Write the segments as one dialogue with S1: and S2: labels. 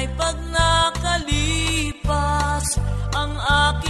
S1: Naghihintay pag nakalipas Ang aking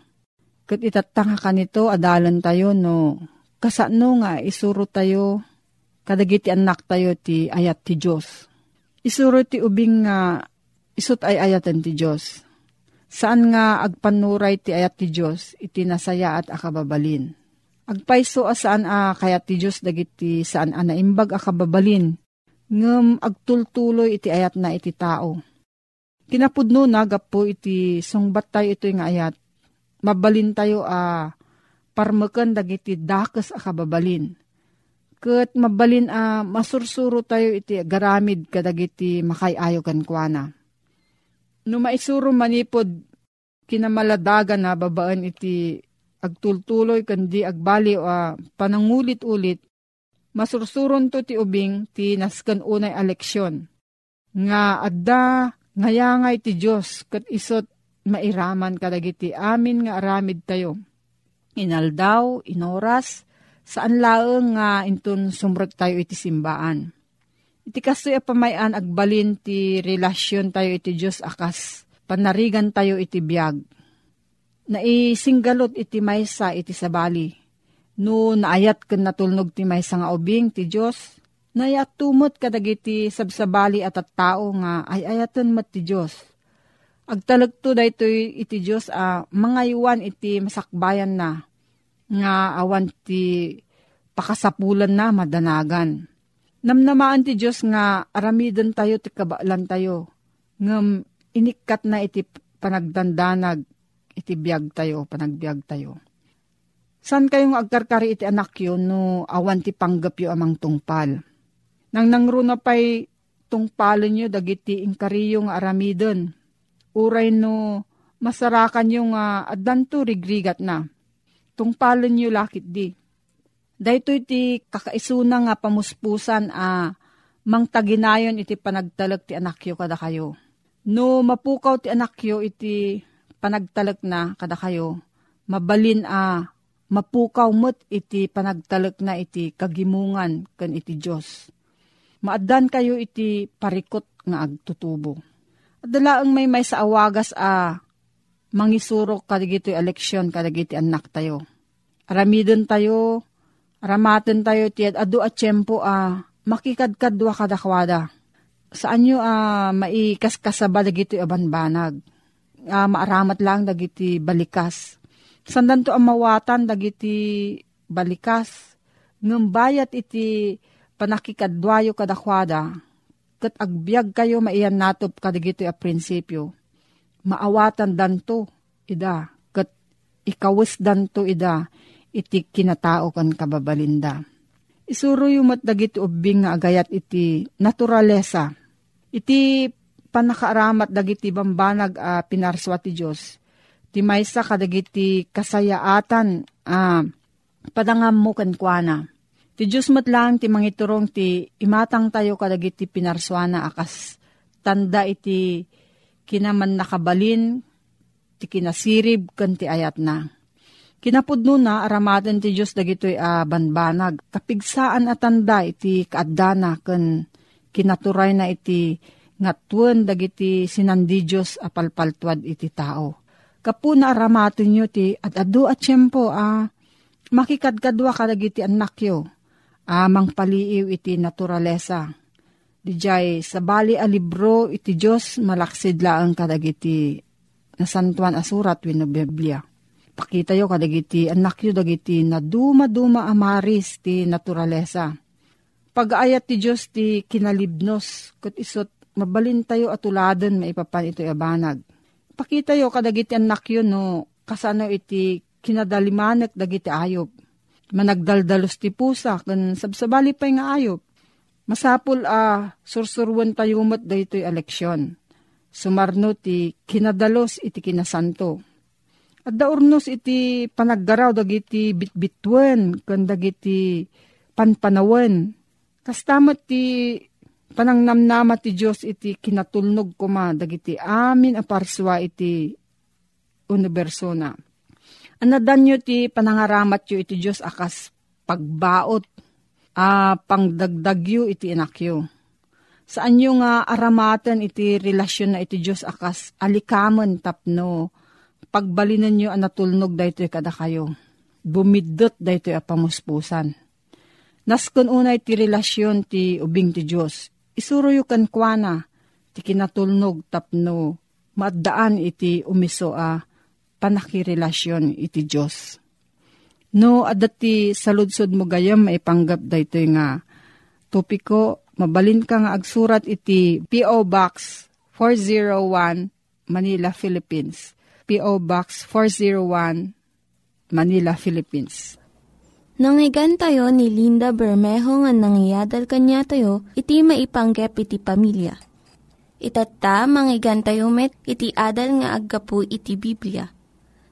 S2: Kat itatanga ka nito, adalan tayo no, kasano nga isuro tayo, kadagiti anak tayo ti ayat ti Diyos. Isuro ti ubing nga isut ay ayatan ti Diyos. Saan nga agpanuray ti ayat ti Diyos, iti nasaya at akababalin. Agpaiso saan a kayat ti Diyos dagiti saan a naimbag akababalin, ngem agtultuloy iti ayat na iti tao. Kinapudno na gapo iti sungbat tayo ito nga ayat, mabalin tayo a uh, parmakan dagiti dakes a kababalin. Kat mabalin a masursuro tayo iti garamid kadagiti makayayo kan kuana. No maisuro manipod kinamaladagan na babaan iti agtultuloy kandi agbali o panangulit-ulit masursuron to ti ubing ti naskan unay aleksyon. Nga adda ngayangay ti Diyos kat isot mairaman kadagiti amin nga aramid tayo. Inaldaw, inoras, saan laeng nga intun sumrot tayo iti simbaan. Iti kastoy pamayan agbalin ti relasyon tayo iti Diyos akas, panarigan tayo iti biyag. Naisinggalot iti maysa iti sabali. No naayat ken natulnog ti maysa nga ubing ti Diyos, nayat tumot kadagiti sabsabali at at tao nga ay ayatan mat ti Diyos Agtalagto daytoy iti Dios a uh, mga iwan iti masakbayan na nga awan ti pakasapulan na madanagan. Namnamaan ti Dios nga aramiden tayo ti kabaalan tayo. Ngem inikat na iti panagdandanag iti biyag tayo, panagbiag tayo. San kayong agkarkari iti anak yun no awan ti panggap yo amang tungpal? Nang nangruna pa'y tungpalan nyo dagiti inkariyo nga aramiden uray no masarakan yung uh, adanto rigrigat na. Tungpalan nyo lakit di. Dahito iti kakaisuna nga pamuspusan a uh, mangtaginayon iti panagtalag ti anakyo kada kayo. No mapukaw ti anakyo iti panagtalag na kada kayo, mabalin a uh, mapukaw mo't iti panagtalag na iti kagimungan kan iti Diyos. Maadan kayo iti parikot nga agtutubo Dala ang may may sa awagas a mangisurok kadigito eleksyon kadigiti anak tayo. Aramidon tayo, aramaten tayo ti adu at tiyempo a makikadkadwa kadakwada. Saan nyo a maikaskasaba dagiti abanbanag. A, maaramat lang dagiti balikas. Sandan to ang mawatan dagiti balikas. Ngumbayat iti panakikadwayo kadakwada kat agbyag kayo maiyan natop kadigito a prinsipyo. Maawatan danto, ida, kat ikawis danto ida, iti kinatao kan kababalinda. Isuro yung matdagiti ubing nga agayat iti naturalesa. Iti panakaaramat dagiti bambanag a uh, pinarswa ti Diyos. Ti maysa kadagiti kasayaatan a uh, padangam mo kankwana Ti Diyos matlang ti mangiturong ti imatang tayo kadagiti pinarswana akas tanda iti kinaman nakabalin ti kinasirib kan ti ayat na. Kinapudno na aramadan ti Diyos dagitoy a uh, banbanag. Kapigsaan at tanda iti kaadana kan kinaturay na iti ngatuan dagiti sinandi Diyos apalpaltuad iti tao. Kapuna aramatin nyo ti at adu at tiyempo a uh, makikadkadwa kadagiti anak yo amang paliiw iti naturalesa. Dijay sa bali a libro iti Diyos malaksid laang kadagiti nasantuan asurat wino Biblia. Pakita yo kadagiti anak yo dagiti na duma-duma amaris ti naturalesa. Pag-ayat ti Diyos ti kinalibnos kat isot mabalin tayo atuladan maipapan ito abanag. Pakita yo kadagiti anak yo no kasano iti kinadalimanek dagiti ayop managdaldalos ti pusa, kan sabsabali pa nga ayop. Masapul a uh, sursurwan tayo mat daytoy eleksyon. Sumarno ti kinadalos iti kinasanto. At daurnos iti panaggaraw dagiti bitbitwen ken dagiti panpanawen. Kastamat ti panangnamnama ti Diyos iti kinatulnog kuma dagiti amin aparswa iti universo na. Anadan nyo ti panangaramat yo iti Diyos akas pagbaot a pangdagdagyo iti inakyo. Saan nyo nga aramaten iti relasyon na iti Diyos akas alikaman tapno pagbalinan nyo ang natulnog daytoy kada kayo. Bumidot daytoy a pamuspusan. Naskon unay ti relasyon ti ubing ti Diyos. Isuro yu kan kwana ti kinatulnog tapno maddaan iti umiso a panakirelasyon iti Diyos. No, adati saludsod mo gayam maipanggap daytoy nga topiko, mabalin ka nga agsurat iti P.O. Box 401 Manila, Philippines. P.O. Box 401 Manila, Philippines.
S3: Nangyigan tayo ni Linda Bermejo nga nangyadal kanya tayo, iti maipanggep iti pamilya. Itatta, manggigan tayo met, iti adal nga aggapu iti Biblia.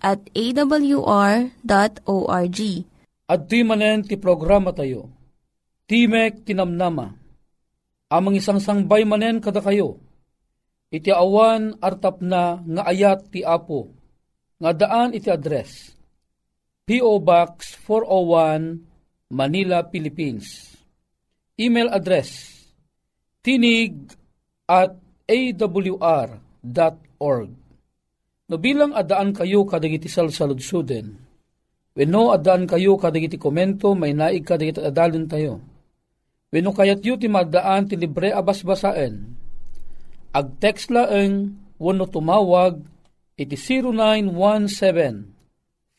S3: at awr.org.
S4: At di manen ti programa tayo. Timek tinamnama. Amang isang sangbay manen kada kayo. Iti awan artap na nga ayat ti apo. Nga daan iti address. P.O. Box 401 Manila, Philippines. Email address tinig at awr.org. No bilang adaan kayo kadagiti salsaludsuden, wenno adaan kayo kadagiti komento, may naig kadagiti adalin tayo. Wenno kayat yu ti madaan ti libre abasbasaen, ag text laeng wenno tumawag iti 0917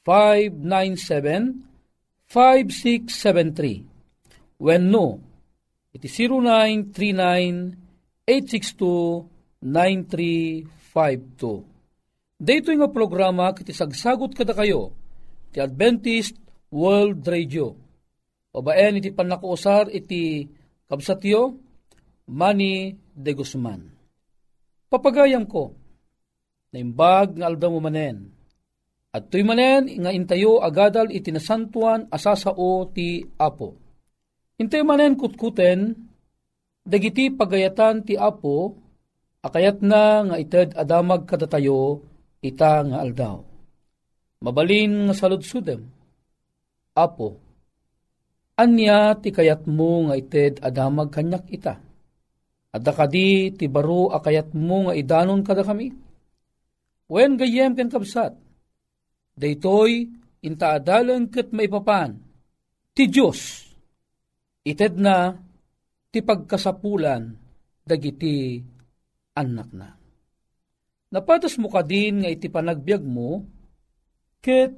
S4: 597 5673 wenno iti 0939-862-9352. Dito nga programa kiti sagsagot kada kayo ti Adventist World Radio. O baen iti panakuusar iti kabsatyo Manny de Guzman. Papagayam ko, naimbag nga aldaw mo manen. At tuy manen nga intayo agadal iti nasantuan asasao ti Apo. Intay manen kutkuten, dagiti pagayatan ti Apo, akayat na nga ited adamag kadatayo, ita nga aldaw. Mabalin nga saludsudem, Apo, anya ti kayat mo nga ited adamag kanyak ita. Adda kadi ti baro akayat mo nga idanon kada kami. Wen gayem ken kabsat, daytoy inta adalan ket maipapan, ti Diyos, ited na ti pagkasapulan dagiti anak na. Napatas mo ka din nga iti panagbiag mo, ket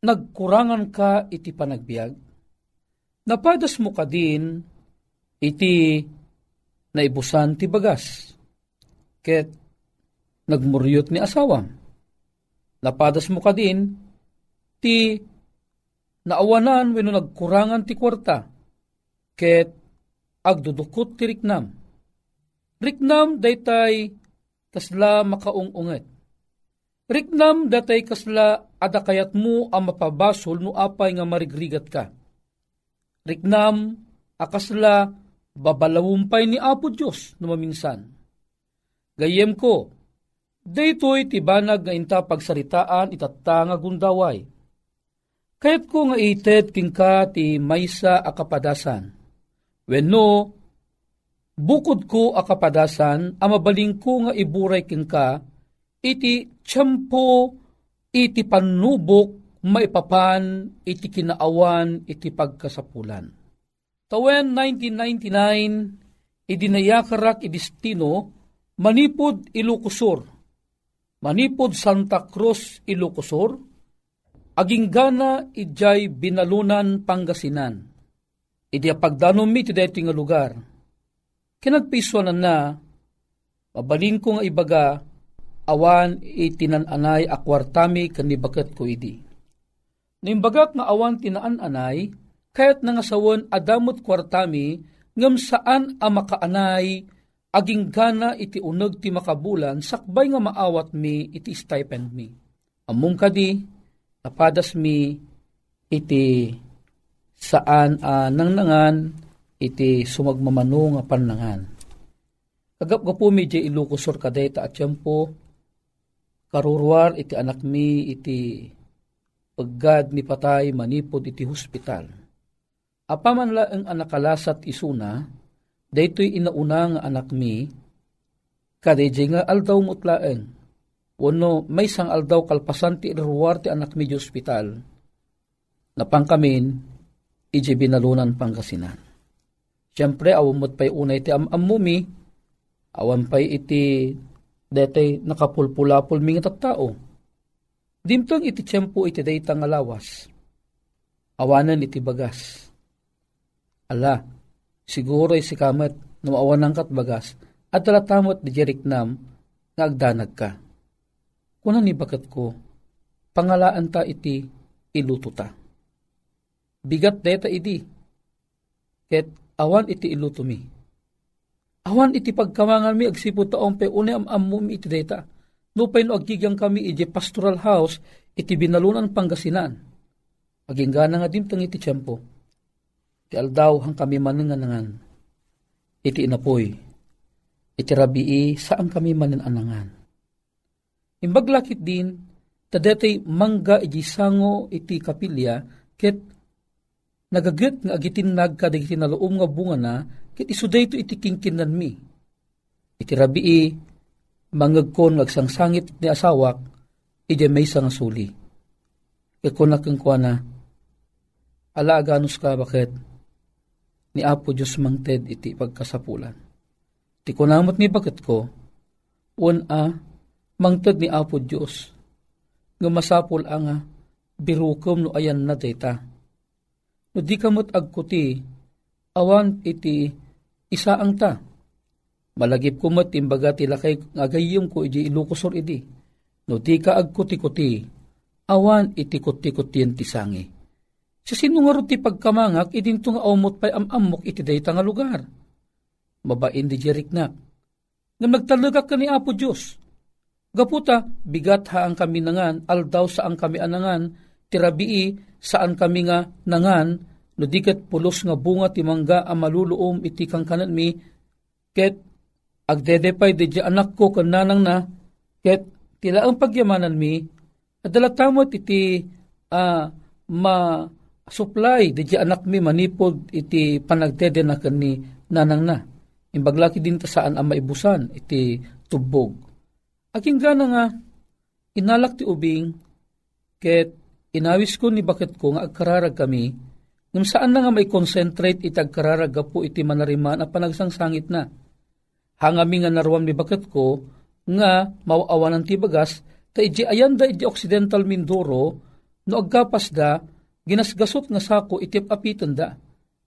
S4: nagkurangan ka iti panagbiag. Napatas mo ka din iti naibusan ti bagas, ket nagmuryot ni asawam. Napadas mo ka din ti naawanan wenno nagkurangan ti kwarta, ket agdudukot ti riknam. Riknam daytay kasla makaungunget. Riknam datay kasla adakayat mo ang mapabasol no apay nga marigrigat ka. Riknam akasla babalawumpay ni Apo Diyos no maminsan. Gayem ko, daytoy tibanag nga inta pagsaritaan itatta nga gundaway. Kayat ko nga ited kingka ti maysa akapadasan. Wenno, bukod ko akapadasan, amabaling ko nga iburay kingka, iti tiyempo, iti panubok, maipapan, iti kinaawan, iti pagkasapulan. Tawen 1999, idinayakarak idistino, manipod Ilocosur, manipod Santa Cruz, Ilocosur, aging gana ijay binalunan Pangasinan. Iti pagdanom mi ti nga lugar. Kinagpiswanan na, mabalin ko nga ibaga, awan itinananay akwartami kanibakat ko idi. Nimbagak nga awan tinaan-anay, kayat nangasawan adamot kwartami, ngam saan a makaanay, aging gana iti uneg ti makabulan, sakbay nga maawat mi iti stipend mi. Among kadi, napadas mi iti saan a nangnangan iti sumagmamano nga nga po medyo ilukusor kadeta at po karurwar iti anak mi iti paggad mi patay manipod iti hospital. Apaman la ang anakalasat isuna, daytoy inauna nga anak mi, kadejay nga aldaw mutlaeng, wano may sang aldaw kalpasan ti ruwar ti anak mi di hospital, napangkamin, iji binalunan pangkasinan. Siyempre, awamot pa'y unay ti amamumi, awan pa'y iti detay nakapulpulapul mingi tao. Dimtong iti tiyempo iti dayta nga lawas. Awanan iti bagas. Ala, siguro si kamat no awanan kat bagas at talatamot di jeriknam nga agdanag ka. Kunan ni bakat ko, pangalaan ta iti iluto ta bigat deta idi. Ket awan iti iluto mi. Awan iti pagkamangan mi agsipo taong pe une am amum iti deta. Nupay no agigyang kami iti pastoral house iti binalunan Pangasinan. Aging gana nga dimtang iti tiyempo. Iti aldaw hang kami mananganangan. Iti inapoy. Iti rabii saan kami mananangan. Imbaglakit din, tadetay mangga iti sango iti kapilya, ket nagaget nga agitin nagkadigiti na loom nga bunga na, kit isuday ito iti kingkinan mi. Iti rabii, mangagkon ngagsangsangit ni asawak, iti may nga suli. Ikunak ang kwa na, ala aganos ka bakit, ni Apo Diyos mangted iti pagkasapulan. Ti kunamot ni bakit ko, un a, mangted ni Apo Diyos, nga masapul ang birukom no ayan na data No di kamot agkuti, awan iti isa ang ta. Malagip kumot imbaga tila kay ngagayong ko iti ilukusor idi. No di ka agkuti-kuti, awan iti kuti-kuti ti sangi. Sa sinungaro ti pagkamangak, idinto nga umot pa'y amamok iti dayta nga lugar. Mabain di jeriknak. Nga nagtalagak ka ni Apo Diyos. Gaputa, bigat ha ang kami nangan, aldaw sa ang kami anangan, tirabii saan kami nga nangan, no diket pulos nga bunga ti mangga a maluluom iti kang kanan mi, ket agdedepay di anak ko kananang na, ket tila ang pagyamanan mi, at dalatamot iti uh, ma supply di anak mi manipod iti panagdede na kani nanang na. Imbaglaki din ta saan ang maibusan iti tubog. Aking gana nga, inalak ti ubing, ket Inawis ko ni bakit ko nga agkararag kami, ngam saan na nga may concentrate itag kararaga po iti manariman at panagsangsangit na. Hangami nga naruam ni bakit ko, nga mawawanan ti bagas, ta iji ayan da iji Occidental Mindoro, no agkapas da, ginasgasot nga sako iti apitan da.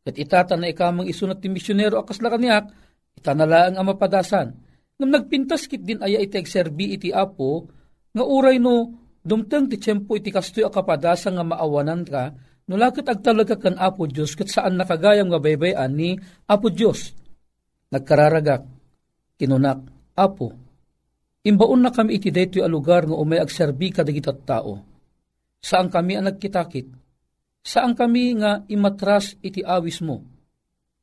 S4: Kat itata na ikamang isunat ti misyonero akas na kaniyak, itanala ang amapadasan. Ngam nagpintas kit din aya iti serbi iti apo, nga uray no Dumteng ti tiyempo iti kastoy akapadasa nga maawanan ka, nulakit agtalaga kan Apo Diyos kat saan nakagayam nga baybayan ni Apo Diyos. Nagkararagak, kinunak, Apo, imbaon na kami iti daytoy a lugar nga umay agserbi kadagitat tao. Saan kami ang nagkitakit? Saan kami nga imatras iti awis mo?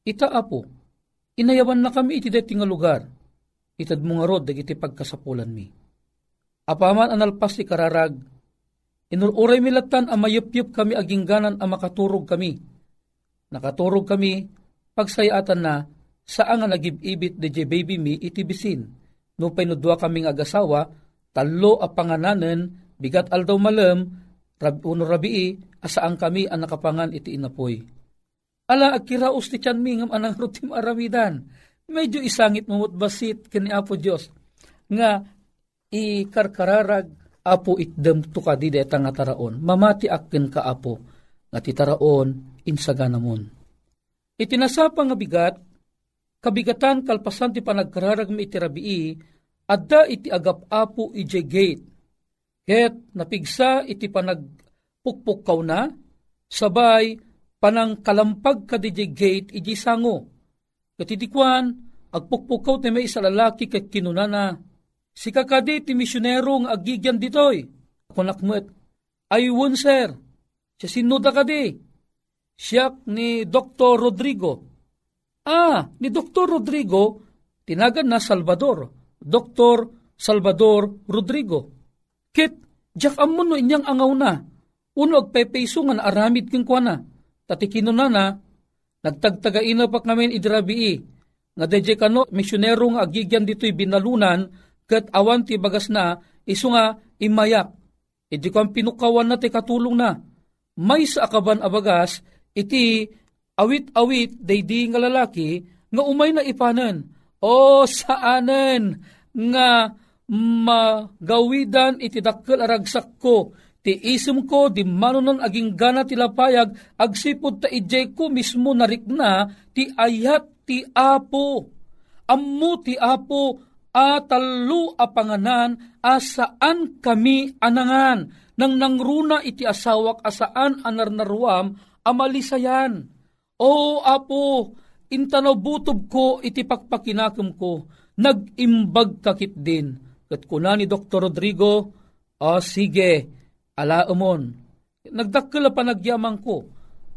S4: Ita Apo, inayawan na kami iti daytoy nga lugar. Itad mo nga rod dagiti pagkasapulan mi Apaman analpas ti kararag, inururay milatan ang mayupyup kami agingganan ang makaturog kami. Nakaturog kami, pagsayatan na, saan nga nagibibit de baby mi itibisin. No painudwa kaming agasawa, talo a pangananen, bigat aldaw malam, rab, uno rabii, asaan kami ang nakapangan iti inapoy. Ala, agkiraos ti tiyan mi ngam anang rutim aramidan. Medyo isangit mamut basit kini Apo Diyos. Nga, ikarkararag apo itdem to ka di deta nga taraon, mamati akin ka apo, nga ti taraon insaganamon. Itinasapa nga bigat, kabigatan kalpasan ti panagkararag mi itirabii, adda iti agap apo ije gate. Ket napigsa iti panagpukpukaw na, sabay panang kalampag ka di gate iji sango. Katidikwan, agpukpukaw ti may isa lalaki ket kinunana, si kakadi ti misyonero nga agigyan ditoy. Kunakmet, ayun sir, siya sinuda kadi. Siya ni Dr. Rodrigo. Ah, ni Dr. Rodrigo, tinagan na Salvador. Dr. Salvador Rodrigo. Kit, jak amon no inyang angaw na. Uno agpepeso nga naaramid kong kwa na. Tatikino na na, nagtagtagaina pa kami idrabii. Nga deje kano, misyonero agigyan dito'y binalunan, kat awan ti bagas na, iso nga imayak. Idi ko ang pinukawan na ti katulong na. May sa akaban abagas, iti awit-awit daydi nga lalaki, nga umay na ipanan. O saanen nga magawidan iti dakkel aragsak ko, ti isim ko, di manunan aging gana ti lapayag, agsipod ta ijay ko mismo narikna, ti ayat ti apo. Ammo ti apo, atalu apanganan, asaan kami anangan, nang nangruna iti asawak asaan anarnaruam, amalisayan. O apo, intano butob ko iti pakpakinakam ko, nag-imbag kakit din. Kat kuna ni Dr. Rodrigo, o sige, ala umon. Nagdakkala pa nagyamang ko.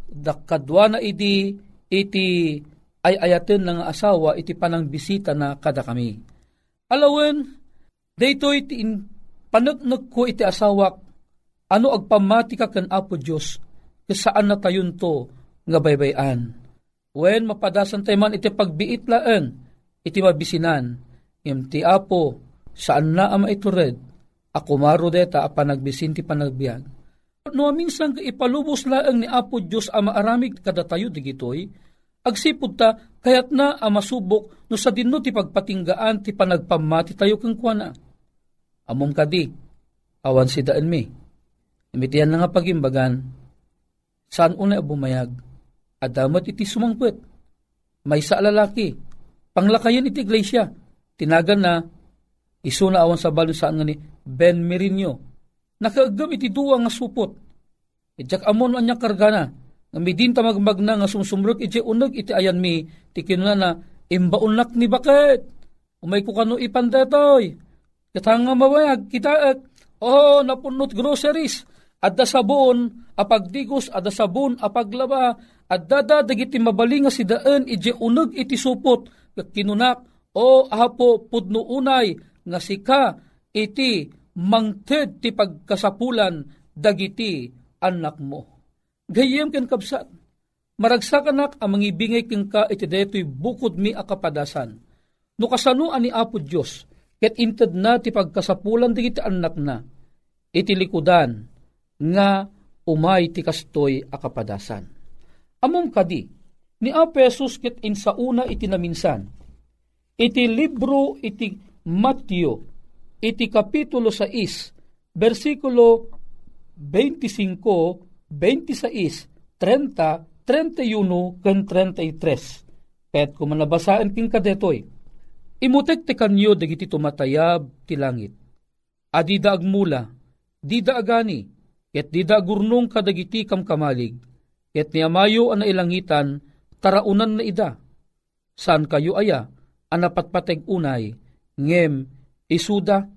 S4: Dakkadwa na iti, iti ay ayaten ng asawa, iti panang bisita na kada kami. Alawen, dayto iti in, panagnog ko iti asawak, ano agpamati ka kan Apo Diyos, kasaan na tayon to, nga baybayan. When mapadasan tayo man iti pagbiit laan, iti mabisinan, ti Apo, saan na ama ito red, ako maro deta a panagbisin ti panagbiag. No minsan ipalubos laang ni Apo Diyos ama aramig kada tayo digitoy, agsipod ta kayat na a masubok no sa dinno ti pagpatinggaan ti panagpamati tayo kang kuana. Amom kadi, awan si daan mi. Imitian na nga pagimbagan, saan una bumayag, adamat iti sumangpet. May sa lalaki, panglakayan iti iglesia, tinagan na, iso na awan sa balon saan nga ni Ben Merino, nakaagam iti duwa nga supot. Ijak amon anya kargana, nga midin ta magmag na nga sumsumrot iti unag iti ayan mi, ti kinuna na, imbaunak ni bakit? Umay ko kano ipandetoy. Katanga mabayag, kita, oh, napunot groceries, adda sabon, apagdigos, adda sabon, apaglaba, adda da dagiti mabalinga si daan, ije unag iti supot, kinunak, o apo pudno unay, nga sika, iti mangted ti pagkasapulan, dagiti anak mo. Gayem ken kapsat, maragsakanak ang mangibingay ken ka iti detoy bukod mi akapadasan. No kasano ani Apo Dios ket inted na ti pagkasapulan digiti anak na, iti likudan, nga umay ti kastoy akapadasan. Amom kadi, ni Apesos ket insauna iti naminsan, iti libro iti Matthew, iti kapitulo 6, versikulo 25, 26, 30, 31, ken 33. Ket kung manabasaan king kadetoy, imutek ti kanyo dagiti tumatayab ti langit. Adida agmula, dida agani, ket dida gurnong kadagiti kam kamalig, ket niamayo ang nailangitan, taraunan na ida. Saan kayo aya, anapatpateg unay, ngem, isuda,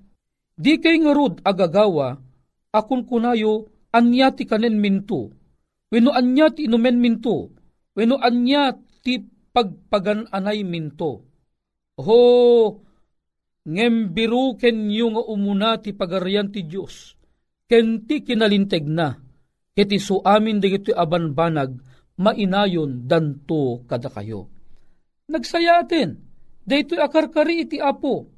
S4: di kay ngarud agagawa, akun kunayo, anya ti kanen minto, weno anya ti inumen minto, weno anya ti pagpagan anay minto. Ho, ngem biru ken yu nga umuna ti pagarian ti Diyos, ken ti kinalinteg na, iti su amin digiti abanbanag, mainayon danto kada kayo. Nagsayaten, daytoy akarkari iti apo,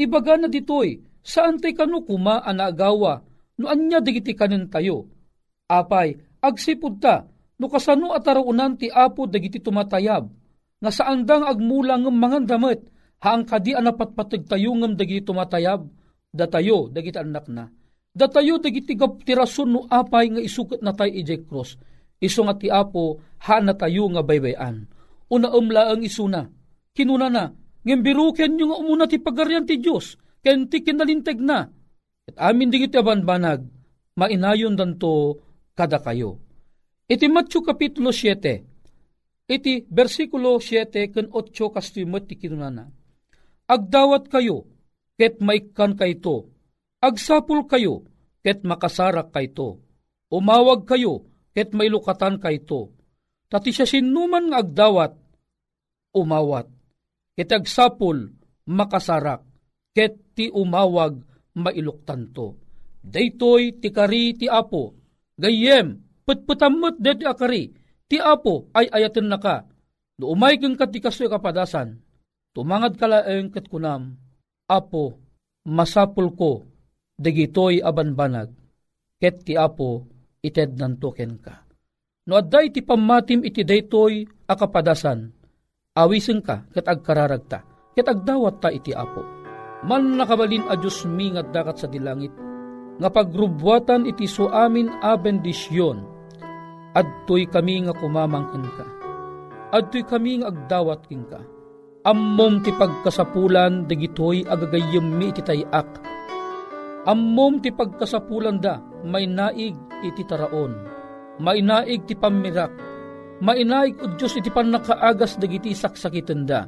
S4: ibaga na ditoy, saan tay kanu kuma anagawa, no anya digiti kanin tayo. Apay, agsipud ta, no kasano atarunan ti apo dagiti tumatayab, nga saan dang agmulang ng mga damit, haang kadi anapatpatag tayo ngam dagiti tumatayab, datayo dagiti anak na. Datayo dagiti tirason no apay nga isukat na tayo ijay cross. Iso nga ti apo ha na tayo nga baybayan. Una umla ang isuna. Kinuna na. Ngimbiruken nyo nga umuna ti pagaryan ti Diyos. Ken ti kinalinteg na. At amin digiti abanbanag. Mainayon danto kada kayo. Iti Matthew Kapitulo 7. Iti versikulo 7 ken 8 kastimot ti kinunana. Agdawat kayo, ket maikan kayto. Agsapul kayo, ket makasarak kayto. Umawag kayo, ket mailukatan kayto. Tati siya sinuman nga agdawat, umawat. Ket agsapul, makasarak, ket ti umawag, mailuktan to. Daytoy ti kari ti apo, gayem, putputamot det ti akari, ti apo ay ayaten na ka. No umay kang katikasoy kapadasan, tumangad kalaeng ket kunam, apo, masapul ko, dagitoy abanbanag, ket ti apo, ited nantoken ka. No adday ti pamatim iti daytoy akapadasan, awisen ka, ket agkararagta, ket agdawat ta iti apo. Man nakabalin a Diyos mi nga dakat sa dilangit, nga pagrubwatan iti so amin a bendisyon, adtoy kami nga kumamangkin ka. Adtoy kami nga agdawat king ka. Ammom ti pagkasapulan dagitoy agagayem mi iti tayak. Ammom ti pagkasapulan da may naig iti taraon. May naig ti pamirak. May naig o Diyos iti panakaagas dagiti saksakiten da.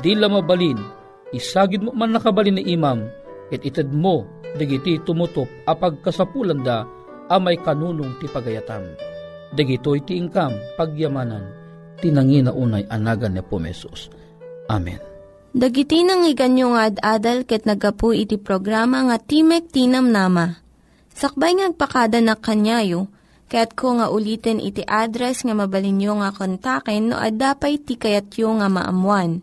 S4: Di la mabalin, isagid mo man nakabalin ni imam, it ited mo dagiti tumutop apag kasapulan da amay kanunong ti pagayatam. Dagitoy ti ingkam pagyamanan tinangina unay anagan ni Pumesos. Amen.
S3: Dagiti nang iganyo nga ad-adal ket nagapu iti programa nga Timek Tinam Nama. Sakbay ngagpakada na kanyayo, ket ko nga ulitin iti address nga mabalinyo nga kontaken no ad-dapay tikayatyo nga maamuan.